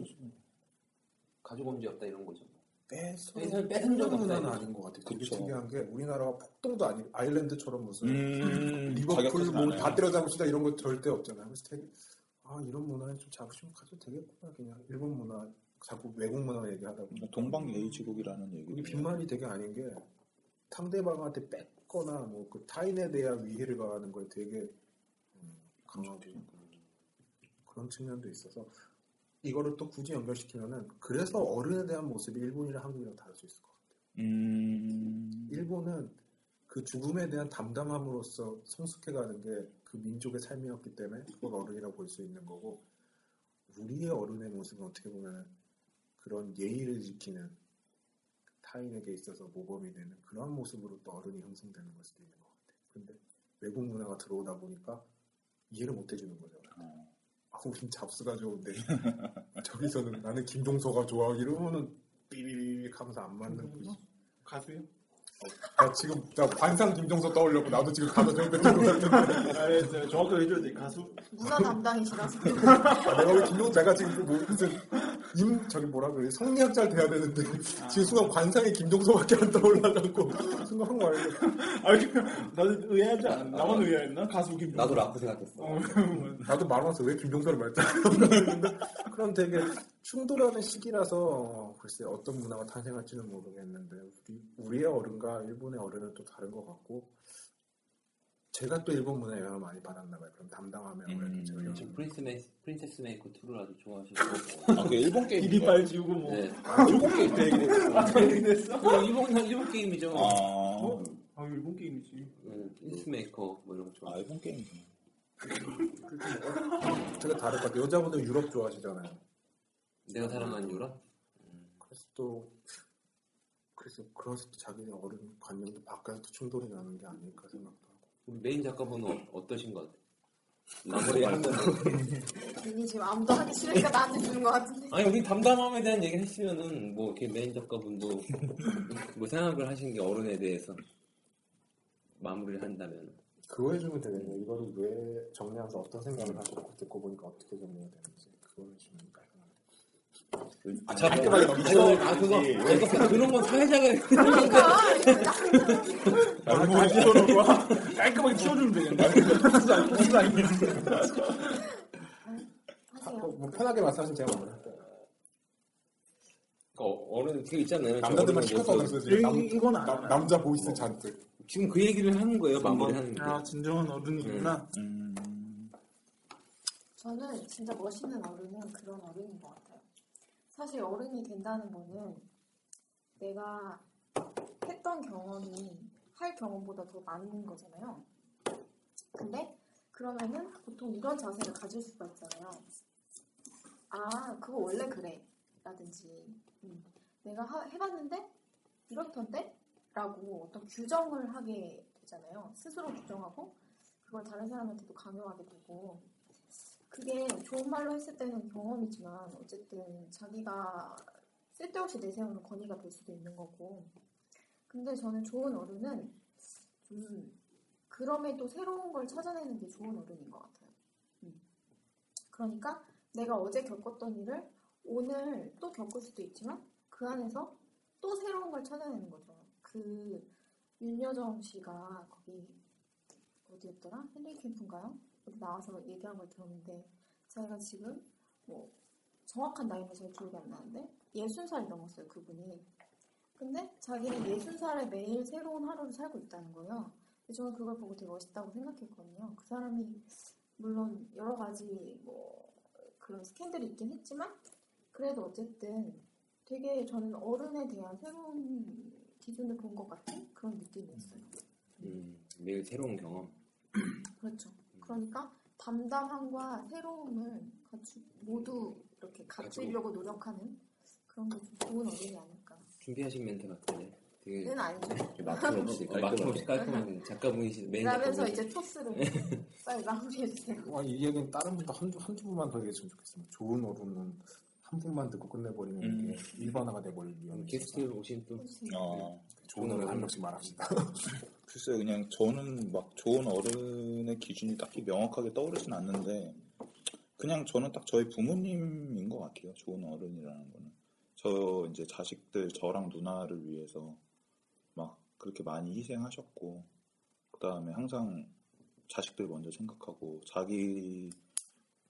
온적 없다 이런 거죠. 뺏은- 뺏은 적 문화는 없다, 아닌 것 같아요. 되게 그쵸. 특이한 게 우리나라가 폭동도 아니고 아일랜드처럼 무슨 음. 리버풀 자격증 뭐 많아요. 다 때려잡읍시다 이런 거 절대 없잖아요. 그래서 되게 아 이런 문화에 좀 자부심 가져도 되겠구나 그냥 일본 문화 자꾸 외국 문화 얘기하다 보니 그러니까 동방 예의지국이라는 얘기. 우리 빈말이 되게 아닌 게 상대방한테 뺏거나 뭐 그 타인에 대한 위해를 가하는 거에 되게 음, 강하고 그런 측면도 있어서 이거를 또 굳이 연결시키면은 그래서 어른에 대한 모습이 일본이랑 한국이랑 다를 수 있을 것 같아요. 음. 일본은 그 죽음에 대한 담담함으로써 성숙해가는 게 그 민족의 삶이었기 때문에 그걸 어른이라고 볼 수 있는 거고 우리의 어른의 모습은 어떻게 보면 그런 예의를 지키는 타인에게 있어서 모범이 되는 그런 모습으로 또 어른이 형성되는 걸 수도 있는 것 같아요. 근데 외국 문화가 들어오다 보니까 이해를 못 해주는 거죠. 어. 아, 우린 잡스가 좋은데 *laughs* 저기서는 나는 김종서가 좋아 이러면은 삐비빅 하면서 안 맞는 거지. 가수요? 나 지금 나 관상 김종서 떠올렸고 나도 지금 가서 같은데. *laughs* 아, 네, 정확하게 해줘야 돼. 가수. 문화 담당이시라서. 아, 내가 왜 김종 내가 지금 뭐 무슨 임 저기 뭐라 그래 성리학자를 돼야 되는데 *laughs* 지금 순간 관상에 김종서밖에 안 떠올라가고 *laughs* 순간 한거 알고. 아, 나도 의아하지 않았나? 나만 의아했나? 가수 김. 나도 라프 생각했어. 나도 말하면서 왜 김종서를 말했다 *laughs* 그럼 되게 충돌하는 시기라서 글쎄 어떤 문화가 탄생할지는 모르겠는데 우리, 우리의 어른과 일본의 어른은 또 다른 것 같고 제가 또 일본 문화에 영향을 많이 받았나 봐요. 그럼 담당하면 아무래도 제가 영향을 지금 프린스 메이, 프린세스 메이커 2를 아주 좋아하시고. 아, 그 일본 게임. 이빨 지우고 뭐. 네. 일본 게임 그 얘기 아, 됐어? 어, 일본, 일본 게임이죠. 아, 어? 아, 일본 게임이지. 네, 프린스 메이커 뭐 이런 거 좋아. 아, 일본 게임. 되게 다를 것 같아요. 여자분들 유럽 좋아하시잖아요. 내가 사랑하는 유라? 그래서 또 그래서 그래서 또 자기 어른 관념도 또 충돌이 나는 게 아닐까 생각도. 우리 메인 작가분은 어- 어떠신 것 같아요? *laughs* 마무리 한 번. 괜히 지금 아무도 하기 싫으니까 나한테 주는 것 같은데. 아니, 우리 담담함에 대한 얘기를 했으면은, 뭐, 이렇게 메인 작가분도, *laughs* 뭐, 생각을 하신 게 어른에 대해서 마무리를 한다면. 그거 해주면 되겠네요. 이거를 왜 정리하면서 어떤 생각을 하셨고 듣고 보니까 어떻게 정리가 되는지 그거 해주면 깔끔하게. 아, 깔끔하게 아, 넘기셔야 그거, 아, 그거, 그런 건 사회자가. 그러니까 아, 다 치워놓고 깔끔하게 치워주면 되겠네. 어, 뭐 편하게 말씀하시면 제가 마무리할게요. 그 어른, 그 있잖아요. 남자들만 시켜서 뭐, 그랬어요. 이- 이건 알아요. 남자 보이스 잔뜩. 지금 그 얘기를 하는 거예요, 마무리하는 게. 아, 진정한 어른이구나. 음, 저는 진짜 멋있는 어른은 그런 어른인 것 같아요. 사실 어른이 된다는 거는 내가 했던 경험이 할 경험보다 더 많은 거잖아요. 근데 그러면은 보통 이런 자세를 가질 수가 있잖아요. 아, 그거 원래 그래. 라든지, 음, 내가 하- 해봤는데 이렇던데? 라고 어떤 규정을 하게 되잖아요. 스스로 규정하고 그걸 다른 사람한테도 강요하게 되고 그게 좋은 말로 했을 때는 경험이지만 어쨌든 자기가 쓸데없이 내세우는 권위가 될 수도 있는 거고 근데 저는 좋은 어른은 좀 그럼에도 새로운 걸 찾아내는 게 좋은 어른인 것 같아요. 음. 그러니까 내가 어제 겪었던 일을 오늘 또 겪을 수도 있지만 그 안에서 또 새로운 걸 찾아내는 거죠. 그 윤여정 씨가 거기 어디였더라? 헨리 캠프인가요? 나와서 얘기한 걸 들었는데 자기가 지금 뭐 정확한 나이는 잘 기억이 안 나는데 60살이 넘었어요 그분이 근데 자기는 60살에 매일 새로운 하루를 살고 있다는 거예요 저는 그걸 보고 되게 멋있다고 생각했거든요 그 사람이 물론 여러 가지 뭐 그런 스캔들이 있긴 했지만 그래도 어쨌든 되게 저는 어른에 대한 새로운 기준을 본 것 같은 그런 느낌이었어요 음, 매일 새로운 경험. 그렇죠. 그러니까 담담함과 새로움을 갖추, 모두 이렇게 갖추려고 노력하는 그런 게 좀 좋은 어른이 아닐까. 준비하신 멘트 같은데. 그는 아니죠. 막힘 없이, 막힘없이 깔끔한 작가분이시 메인 그러면서. 이제 *laughs* 토스를 빨리 마무리해주세요. 와, 이 얘기는 다른 분도 한두, 한두 분만 더 얘기했으면 좋겠습니다. 좋은 어른은 한 분만 듣고 끝내버리면 음. 이게 일반화가 돼버릴 위험이 게스트 오신 또 어, 좋은 어른 한 명씩 말합시다. *laughs* 글쎄요, 그냥 저는 막 좋은 어른의 기준이 딱히 명확하게 떠오르진 않는데, 그냥 저는 딱 저희 부모님인 것 같아요. 좋은 어른이라는 거는. 저 이제 자식들, 저랑 누나를 위해서 막 그렇게 많이 희생하셨고, 그 다음에 항상 자식들 먼저 생각하고, 자기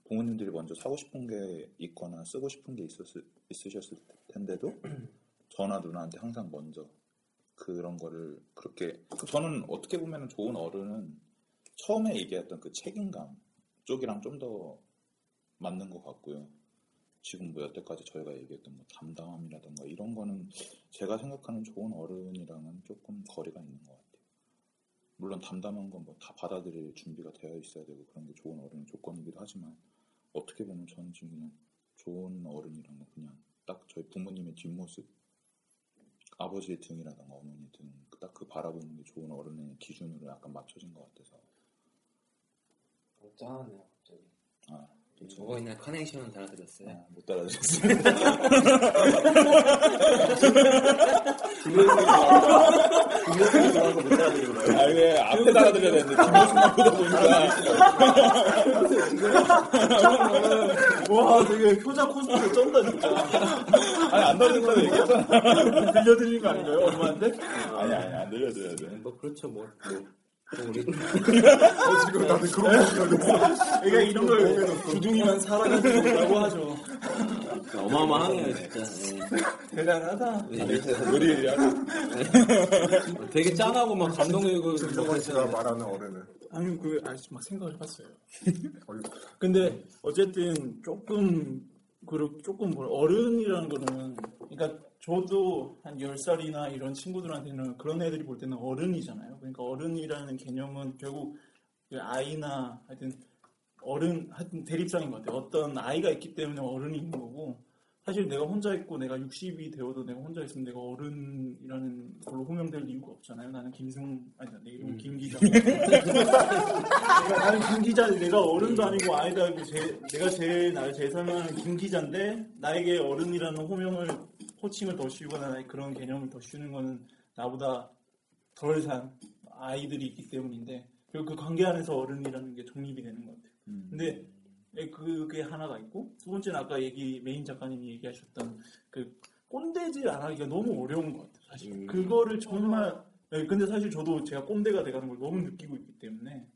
부모님들이 먼저 사고 싶은 게 있거나 쓰고 싶은 게 있었을, 있으셨을 텐데도, *clears throat* 저나 누나한테 항상 먼저 그런 거를 그렇게 그 저는 어떻게 보면 좋은 어른은 처음에 얘기했던 그 책임감 쪽이랑 좀 더 맞는 것 같고요. 지금 뭐 여태까지 저희가 얘기했던 뭐 담담함이라든가 이런 거는 제가 생각하는 좋은 어른이랑은 조금 거리가 있는 것 같아요. 물론 담담한 건 뭐 다 받아들일 준비가 되어 있어야 되고 그런 게 좋은 어른의 조건이기도 하지만 어떻게 보면 저는 지금 그냥 좋은 어른이란 건 그냥 딱 저희 부모님의 뒷모습 아버지의 등이라던가 어머니의 등, 딱 그 바라보는 게 좋은 어른의 기준으로 약간 맞춰진 것 같아서. 어, 짠하네요, 갑자기. 아, 저거 있나 카네이션 달아드렸어요. 아, 못. 김효승이 거예요. 아, 왜 앞에 달아드려야 되는데 뒷모습만 보다 보니까. 와 되게 효자 코스프레 쩐다 진짜. 아니, 안 달아준다고 얘기했잖아. *laughs* 들려드린 거 아닌가요? 엄마한테? 아니, 아니, 안 들려줘야 돼. 뭐 그렇죠 뭐. 뭐. 또 우리 지금 나는 그런 거 그러니까 이런 걸 주둥이만 살아가지고 하죠. 어마어마하네요 진짜. 예. 대단하다. 의리의리 하죠. 되게 짠하고 막 감동이고 정정환 씨가 말하는 어른은 아니 그 아직 막 생각을 해봤어요. *laughs* 어이, 근데 어쨌든 조금 그 조금 뭐 어른이라는 거는 그러니까 저도 한 10살이나 이런 친구들한테는 그런 애들이 볼 때는 어른이잖아요. 그러니까 어른이라는 개념은 결국 그 아이나 하여튼 어른 하여튼 대립상인 것 같아요. 어떤 아이가 있기 때문에 어른이 있는 거고 사실 내가 혼자 있고 내가 60이 되어도 내가 혼자 있으면 내가 어른이라는 걸로 호명될 이유가 없잖아요. 나는 김승 아니 내 이름은 김 기자. 나는 김 기자 내가 어른도 아니고 아이도 아니고 제, 내가 제일 나를 제일 설명하는 김 기자인데 나에게 어른이라는 호명을 호칭을 더 씌우거나 나의 그런 개념을 더 씌우는 거는 나보다 덜 산 아이들이 있기 때문인데 결국 그 관계 안에서 어른이라는 게 정립이 되는 것 같아요. 근데 예, 그게 하나가 있고 두 번째는 아까 얘기 메인 작가님이 얘기하셨던 그 꼰대질 안 하기가 너무 어려운 것 같아요. 사실 음. 그거를 정말 예, 근데 사실 저도 제가 꼰대가 돼가는 걸 너무 느끼고 있기 때문에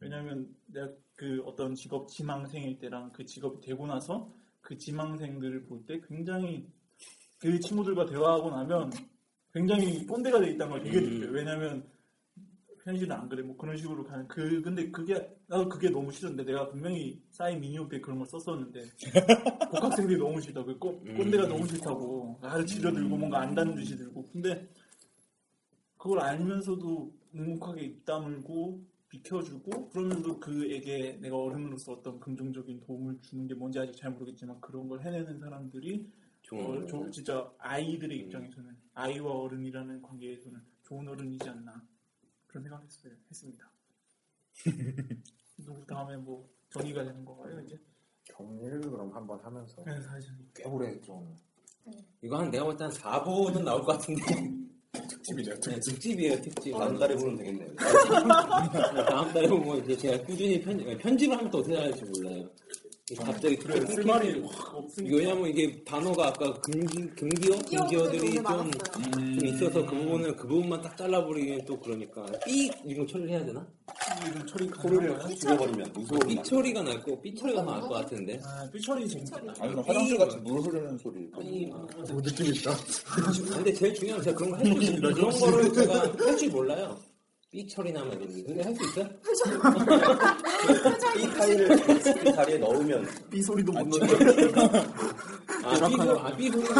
왜냐하면 내가 그 어떤 직업 지망생일 때랑 그 직업이 되고 나서 그 지망생들을 볼 때 굉장히 그 친구들과 대화하고 나면 굉장히 꼰대가 돼 있다는 걸 되게 음. 느껴요. 왜냐하면 현실은 안 그래 뭐 그런 식으로 가는 그 근데 그게 나도 그게 너무 싫은데 내가 분명히 싸이 미니홈페 그런 걸 썼었는데 *laughs* 복학생들이 너무 싫다 그 꼰, 꼰대가 너무 싫다고 나를 지려들고 뭔가 안다는 듯이 들고 근데 그걸 알면서도 묵묵하게 입 다물고 비켜주고 그러면서 그에게 내가 어른으로서 어떤 긍정적인 도움을 주는 게 뭔지 아직 잘 모르겠지만 그런 걸 해내는 사람들이 어, 저- 진짜 아이들의 입장에서는 아이와 어른이라는 관계에서는 좋은 어른이지 않나 그런 생각을 했어요. 했습니다. *laughs* 누구 다음에 뭐 정의가 되는 건가요 이제? 정리를 그럼 한번 하면서 네, 사실 꽤 오래 좀 이거 한 내가 볼 때 한 4부는 나올 것 같은데. *laughs* 특집이네요. 네, 특집이에요 특집. 다음 달에 보면 되겠네요. *laughs* 다음 달에 보면 이제 제가 꾸준히 편집, 편집을 하면 또 어떻게 할지 몰라요. 갑자기 그래 쓸 말이 확 없으니까 왜냐면 이게 단어가 아까 금기, 금기어? 금기어들이 좀. 좀 있어서 그 부분을 그 부분만 딱 잘라버리기엔 또 그러니까 삐 이런 거 처리를 해야 되나? 이런 처리. 확 줄여버리면 무서운 삐 처리가 날 거 삐 처리가 나을 것 같은데. 아, 삐 처리 재밌겠다. 아니, 그럼 화장실 같이 물 흐르는 소리. 삐. 뭐 느낌 있다. 근데 제일 중요한 건 제가 그런 거할줄 몰라요. 그런 거를 제가 할 줄 몰라요. 삐 처리 나면 되는데. 근데 할 수 있어요? 이 파일을 그 자리에 넣으면 삐 소리도 못 넣어. 아, 삐, 소- 아, 삐 소리를,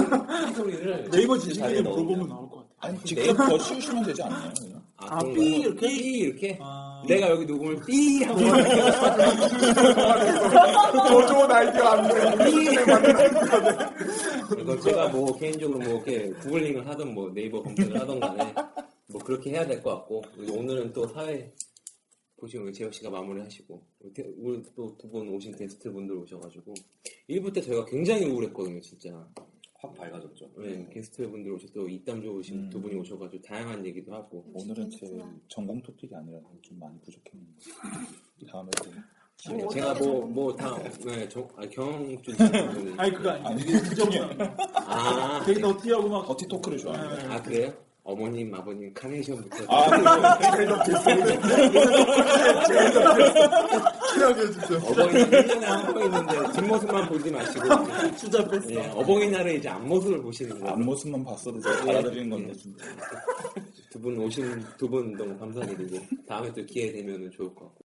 삐 소리를. 네이버 지식인에 넣으면. 물어보면 나올 것 같아. 아니, 직접 더 씌우시면 되지 않나요? 그냥? 아, 아, 그런 삐? 이렇게? 삐 이렇게? 아, 내가 여기 녹음을 삐 하고 더 좋은 아이디어 안 돼. 이거 제가 뭐 개인적으로 뭐 이렇게 구글링을 하든 뭐 네이버 검색을 하든 간에 뭐 그렇게 해야 될 것 같고 오늘은 또 사회 보시면 재혁 씨가 마무리하시고 우리 또 두 분 오신 게스트 분들 오셔가지고 1부 때 저희가 굉장히 우울했거든요 진짜 확 밝아졌죠. 네, 게스트 분들 오셔서 입담 좋으신 음. 두 분이 오셔가지고 다양한 얘기도 하고 오늘은 제 전공 토픽이 아니라 좀 많이 부족했는데. *laughs* 다음에 또. 뭐 제가 어떻게 뭐 뭐 다 네, 저, 아, 경준 씨 *laughs* 아니 그거. 이게 부정이야. *laughs* 아, 데이터 티하고 막 더티 토크를 좋아해요. 아 그래요? 어머님 아버님 카네이션부터 아, 최악의 진짜. 어버이날 1년에 한번 있는데 뒷모습만 보지 마시고 수자 뺐어. 예, 어버이날에 이제 앞모습을 보시는 거예요. 앞모습만 봤어도 제가 알아드리는 건데, 진짜. 두 분 오신 두 분 너무 감사드리고 다음에 또 기회 되면 좋을 것 같고